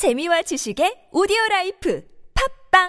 재미와 지식의 오디오 라이프 팟빵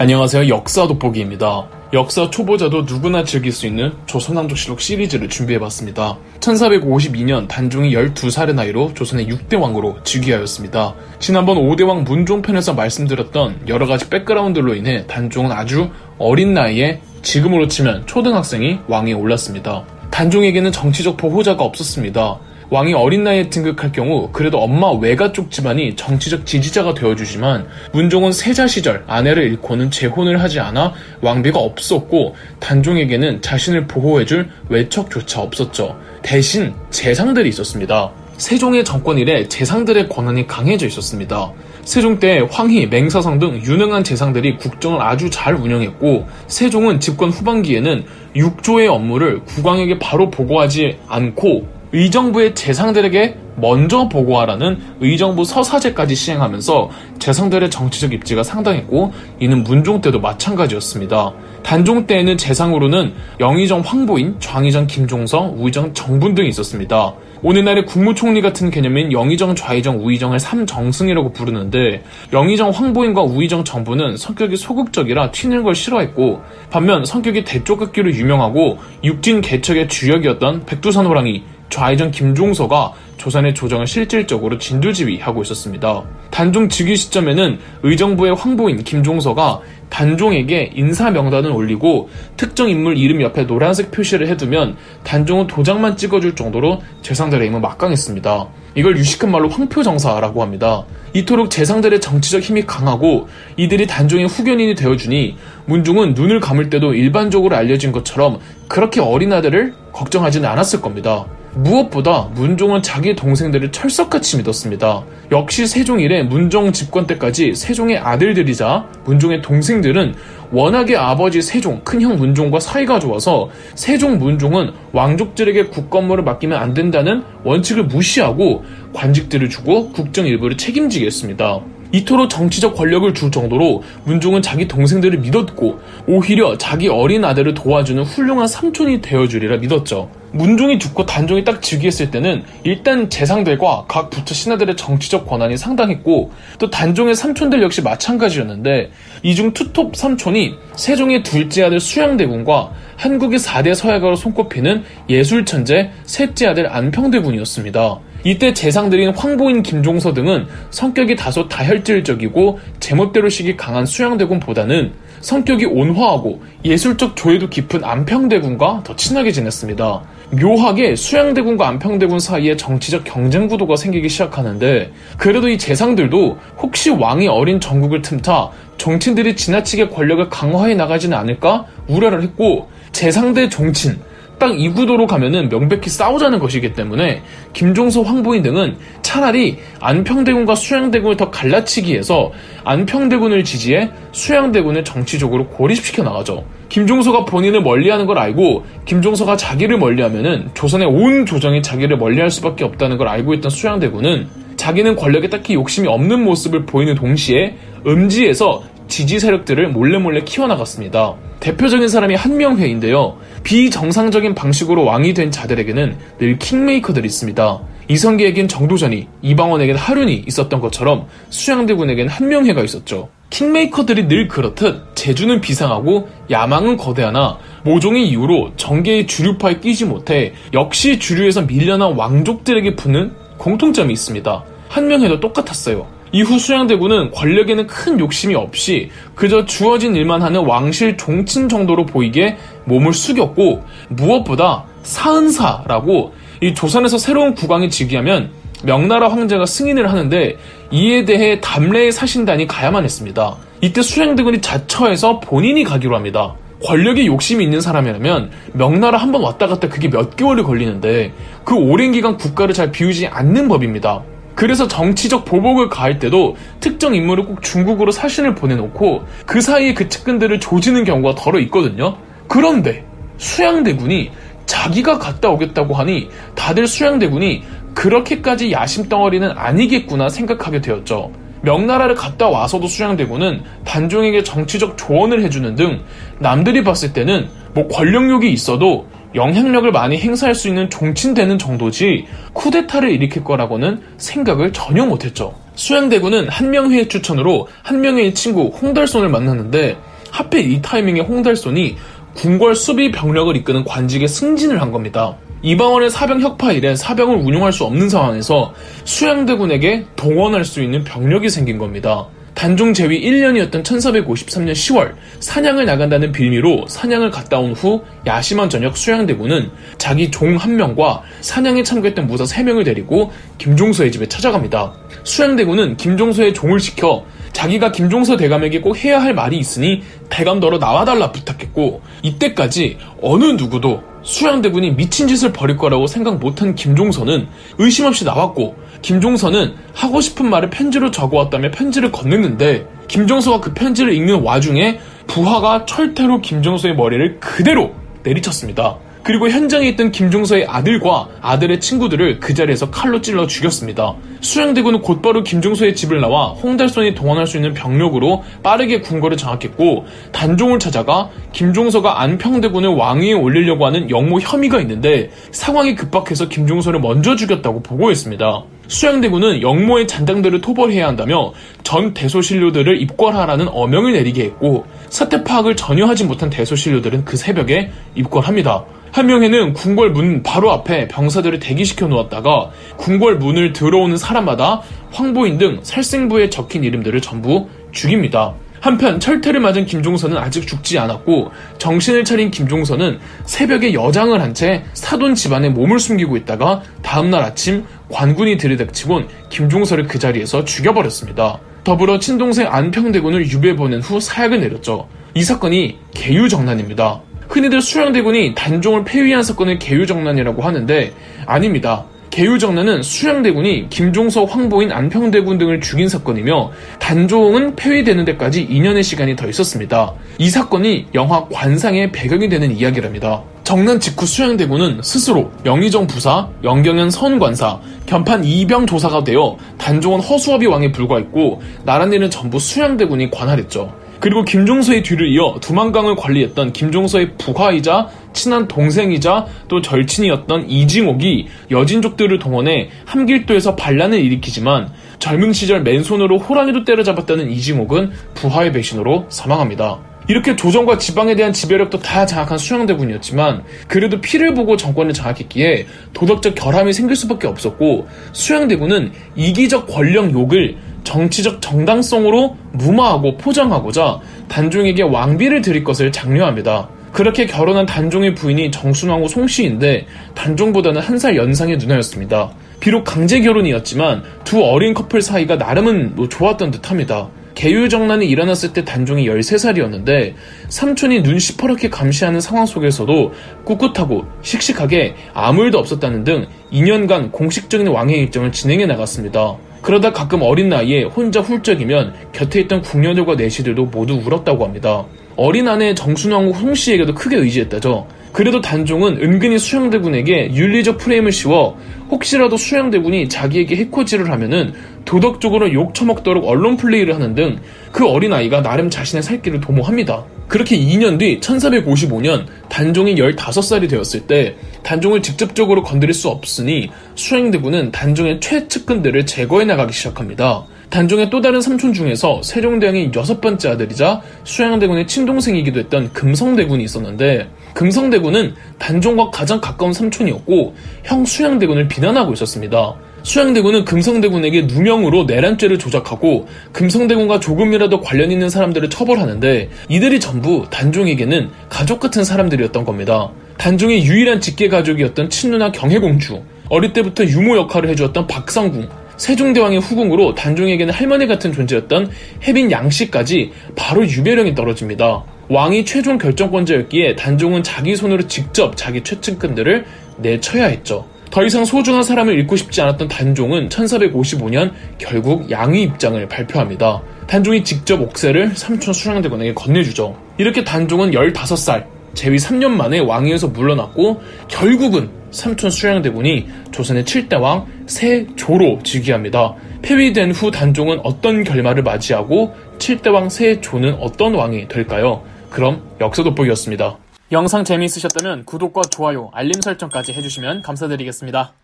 안녕하세요. 역사 돋보기입니다. 역사 초보자도 누구나 즐길 수 있는 조선왕조실록 시리즈를 준비해봤습니다. 1452년 단종이 12살의 나이로 조선의 6대 왕으로 즉위하였습니다. 지난번 5대 왕 문종편에서 말씀드렸던 여러가지 백그라운드로 인해 단종은 아주 어린 나이에 지금으로 치면 초등학생이 왕위에 올랐습니다. 단종에게는 정치적 보호자가 없었습니다. 왕이 어린 나이에 등극할 경우 그래도 엄마 외가 쪽 집안이 정치적 지지자가 되어주지만 문종은 세자 시절 아내를 잃고는 재혼을 하지 않아 왕비가 없었고 단종에게는 자신을 보호해줄 외척조차 없었죠. 대신 재상들이 있었습니다. 세종의 정권 이래 재상들의 권한이 강해져 있었습니다. 세종 때 황희, 맹사성 등 유능한 재상들이 국정을 아주 잘 운영했고 세종은 집권 후반기에는 육조의 업무를 국왕에게 바로 보고하지 않고 의정부의 재상들에게 먼저 보고하라는 의정부 서사제까지 시행하면서 재상들의 정치적 입지가 상당했고 이는 문종 때도 마찬가지였습니다. 단종 때에는 재상으로는 영의정 황보인, 좌의정 김종서, 우의정 정분 등이 있었습니다. 오늘날의 국무총리 같은 개념인 영의정, 좌의정, 우의정을 삼정승이라고 부르는데 영의정 황보인과 우의정 정부는 성격이 소극적이라 튀는 걸 싫어했고 반면 성격이 대쪽극기로 유명하고 육진 개척의 주역이었던 백두산 호랑이, 좌의정 김종서가 조선의 조정을 실질적으로 진두지휘하고 있었습니다. 단종 즉위 시점에는 의정부의 황보인 김종서가 단종에게 인사 명단을 올리고 특정 인물 이름 옆에 노란색 표시를 해두면 단종은 도장만 찍어줄 정도로 재상들의 힘은 막강했습니다. 이걸 유식한 말로 황표정사라고 합니다. 이토록 재상들의 정치적 힘이 강하고 이들이 단종의 후견인이 되어주니 문종은 눈을 감을 때도 일반적으로 알려진 것처럼 그렇게 어린 아들을 걱정하지는 않았을 겁니다. 무엇보다 문종은 자기 동생들을 철석같이 믿었습니다. 역시 세종 이래 문종 집권 때까지 세종의 아들들이자 문종의 동생들은 워낙에 아버지 세종, 큰형 문종과 사이가 좋아서 세종 문종은 왕족들에게 국건물을 맡기면 안 된다는 원칙을 무시하고 관직들을 주고 국정 일부를 책임지게 했습니다. 이토록 정치적 권력을 줄 정도로 문종은 자기 동생들을 믿었고 오히려 자기 어린 아들을 도와주는 훌륭한 삼촌이 되어주리라 믿었죠. 문종이 죽고 단종이 딱 즉위했을 때는 일단 재상들과 각 부처 신하들의 정치적 권한이 상당했고 또 단종의 삼촌들 역시 마찬가지였는데 이중 투톱 삼촌이 세종의 둘째 아들 수양대군과 한국의 4대 서야가로 손꼽히는 예술천재 셋째 아들 안평대군이었습니다. 이때 재상들인 황보인 김종서 등은 성격이 다소 다혈질적이고 제멋대로식이 강한 수양대군보다는 성격이 온화하고 예술적 조예도 깊은 안평대군과 더 친하게 지냈습니다. 묘하게 수양대군과 안평대군 사이에 정치적 경쟁 구도가 생기기 시작하는데 그래도 이 재상들도 혹시 왕이 어린 전국을 틈타 정치인들이 지나치게 권력을 강화해 나가지는 않을까 우려를 했고 재상대 정친 딱 이 구도로 가면은 명백히 싸우자는 것이기 때문에 김종서 황보인 등은 차라리 안평대군과 수양대군을 더 갈라치기 위해서 안평대군을 지지해 수양대군을 정치적으로 고립시켜 나가죠. 김종서가 본인을 멀리하는 걸 알고 김종서가 자기를 멀리하면은 조선의 온 조정이 자기를 멀리할 수밖에 없다는 걸 알고 있던 수양대군은 자기는 권력에 딱히 욕심이 없는 모습을 보이는 동시에 음지에서 지지 세력들을 몰래 몰래 키워나갔습니다. 대표적인 사람이 한명회인데요. 비정상적인 방식으로 왕이 된 자들에게는 늘 킹메이커들이 있습니다. 이성계에겐 정도전이, 이방원에겐 하륜이 있었던 것처럼 수양대군에겐 한명회가 있었죠. 킹메이커들이 늘 그렇듯 제주는 비상하고 야망은 거대하나 모종의 이유로 정계의 주류파에 끼지 못해 역시 주류에서 밀려난 왕족들에게 붙는 공통점이 있습니다. 한명회도 똑같았어요. 이후 수양대군은 권력에는 큰 욕심이 없이 그저 주어진 일만 하는 왕실 종친 정도로 보이게 몸을 숙였고 무엇보다 사은사라고 이 조선에서 새로운 국왕이 즉위하면 명나라 황제가 승인을 하는데 이에 대해 담례의 사신단이 가야만 했습니다. 이때 수양대군이 자처해서 본인이 가기로 합니다. 권력에 욕심이 있는 사람이라면 명나라 한 번 왔다 갔다 그게 몇 개월이 걸리는데 그 오랜 기간 국가를 잘 비우지 않는 법입니다. 그래서 정치적 보복을 가할 때도 특정 인물을 꼭 중국으로 사신을 보내놓고 그 사이에 그 측근들을 조지는 경우가 덜어 있거든요. 그런데 수양대군이 자기가 갔다 오겠다고 하니 다들 수양대군이 그렇게까지 야심 덩어리는 아니겠구나 생각하게 되었죠. 명나라를 갔다 와서도 수양대군은 단종에게 정치적 조언을 해주는 등 남들이 봤을 때는 뭐 권력욕이 있어도 영향력을 많이 행사할 수 있는 종친되는 정도지 쿠데타를 일으킬 거라고는 생각을 전혀 못했죠. 수양대군은 한명회의 추천으로 한명회의 친구 홍달손을 만났는데 하필 이 타이밍에 홍달손이 궁궐 수비 병력을 이끄는 관직에 승진을 한 겁니다. 이방원의 사병 혁파 이래 사병을 운용할 수 없는 상황에서 수양대군에게 동원할 수 있는 병력이 생긴 겁니다. 단종 제위 1년이었던 1453년 10월 사냥을 나간다는 빌미로 사냥을 갔다 온 후 야심한 저녁 수양대군은 자기 종 한 명과 사냥에 참가했던 무사 3명을 데리고 김종서의 집에 찾아갑니다. 수양대군은 김종서의 종을 시켜 자기가 김종서 대감에게 꼭 해야 할 말이 있으니 대감더러 나와달라 부탁했고 이때까지 어느 누구도 수양대군이 미친 짓을 벌일 거라고 생각 못한 김종서는 의심 없이 나왔고 김종서는 하고 싶은 말을 편지로 적어왔다며 편지를 건넸는데 김종서가 그 편지를 읽는 와중에 부하가 철퇴로 김종서의 머리를 그대로 내리쳤습니다. 그리고 현장에 있던 김종서의 아들과 아들의 친구들을 그 자리에서 칼로 찔러 죽였습니다. 수양대군은 곧바로 김종서의 집을 나와 홍달선이 동원할 수 있는 병력으로 빠르게 궁궐을 장악했고 단종을 찾아가 김종서가 안평대군을 왕위에 올리려고 하는 영모 혐의가 있는데 상황이 급박해서 김종서를 먼저 죽였다고 보고했습니다. 수양대군은 영모의 잔당들을 토벌해야 한다며 전 대소신료들을 입궐하라는 어명을 내리게 했고 사태 파악을 전혀 하지 못한 대소신료들은 그 새벽에 입궐합니다. 한명회는 궁궐 문 바로 앞에 병사들을 대기시켜 놓았다가 궁궐 문을 들어오는 사람마다 황보인 등 살생부에 적힌 이름들을 전부 죽입니다. 한편 철퇴를 맞은 김종선은 아직 죽지 않았고 정신을 차린 김종선은 새벽에 여장을 한 채 사돈 집안에 몸을 숨기고 있다가 다음날 아침 관군이 들이닥치곤 김종서를 그 자리에서 죽여버렸습니다. 더불어 친동생 안평대군을 유배 보낸 후 사약을 내렸죠. 이 사건이 개유정난입니다. 흔히들 수양대군이 단종을 폐위한 사건을 개유정난이라고 하는데 아닙니다. 개유정난은 수양대군이 김종서, 황보인, 안평대군 등을 죽인 사건이며 단종은 폐위되는 데까지 2년의 시간이 더 있었습니다. 이 사건이 영화 관상의 배경이 되는 이야기랍니다. 정난 직후 수양대군은 스스로 영의정 부사, 영경현 선관사, 견판 이병 조사가 되어 단종은 허수아비 왕에 불과했고 나란일은 전부 수양대군이 관할했죠. 그리고 김종서의 뒤를 이어 두만강을 관리했던 김종서의 부하이자 친한 동생이자 또 절친이었던 이징옥이 여진족들을 동원해 함길도에서 반란을 일으키지만 젊은 시절 맨손으로 호랑이도 때려잡았다는 이징옥은 부하의 배신으로 사망합니다. 이렇게 조정과 지방에 대한 지배력도 다 장악한 수양대군이었지만 그래도 피를 보고 정권을 장악했기에 도덕적 결함이 생길 수밖에 없었고 수양대군은 이기적 권력 욕을 정치적 정당성으로 무마하고 포장하고자 단종에게 왕비를 드릴 것을 장려합니다. 그렇게 결혼한 단종의 부인이 정순왕후 송씨인데 단종보다는 한 살 연상의 누나였습니다. 비록 강제 결혼이었지만 두 어린 커플 사이가 나름은 뭐 좋았던 듯합니다. 개유정난이 일어났을 때 단종이 13살이었는데 삼촌이 눈 시퍼렇게 감시하는 상황 속에서도 꿋꿋하고 씩씩하게 아무 일도 없었다는 등 2년간 공식적인 왕의 일정을 진행해 나갔습니다. 그러다 가끔 어린 나이에 혼자 훌쩍이면 곁에 있던 궁녀들과 내시들도 모두 울었다고 합니다. 어린 아내 정순왕후 홍씨에게도 크게 의지했다죠. 그래도 단종은 은근히 수양대군에게 윤리적 프레임을 씌워 혹시라도 수양대군이 자기에게 해코지를 하면은 도덕적으로 욕 처먹도록 언론 플레이를 하는 등 그 어린아이가 나름 자신의 살 길을 도모합니다. 그렇게 2년 뒤 1455년 단종이 15살이 되었을 때 단종을 직접적으로 건드릴 수 없으니 수양대군은 단종의 최측근들을 제거해 나가기 시작합니다. 단종의 또 다른 삼촌 중에서 세종대왕의 여섯 번째 아들이자 수양대군의 친동생이기도 했던 금성대군이 있었는데 금성대군은 단종과 가장 가까운 삼촌이었고 형 수양대군을 비난하고 있었습니다. 수양대군은 금성대군에게 누명으로 내란죄를 조작하고 금성대군과 조금이라도 관련 있는 사람들을 처벌하는데 이들이 전부 단종에게는 가족 같은 사람들이었던 겁니다. 단종의 유일한 직계 가족이었던 친누나 경혜공주, 어릴 때부터 유모 역할을 해주었던 박상궁, 세종대왕의 후궁으로 단종에게는 할머니 같은 존재였던 혜빈 양씨까지 바로 유배령이 떨어집니다. 왕이 최종 결정권자였기에 단종은 자기 손으로 직접 자기 최측근들을 내쳐야 했죠. 더 이상 소중한 사람을 잃고 싶지 않았던 단종은 1455년 결국 양위 입장을 발표합니다. 단종이 직접 옥새를 삼촌 수양대군에게 건네주죠. 이렇게 단종은 15살, 재위 3년 만에 왕위에서 물러났고 결국은 삼촌 수양대군이 조선의 7대 왕 세조로 즉위합니다. 폐위된 후 단종은 어떤 결말을 맞이하고 7대 왕 세조는 어떤 왕이 될까요? 그럼 역사 돋보기였습니다. 영상 재미있으셨다면 구독과 좋아요, 알림 설정까지 해주시면 감사드리겠습니다.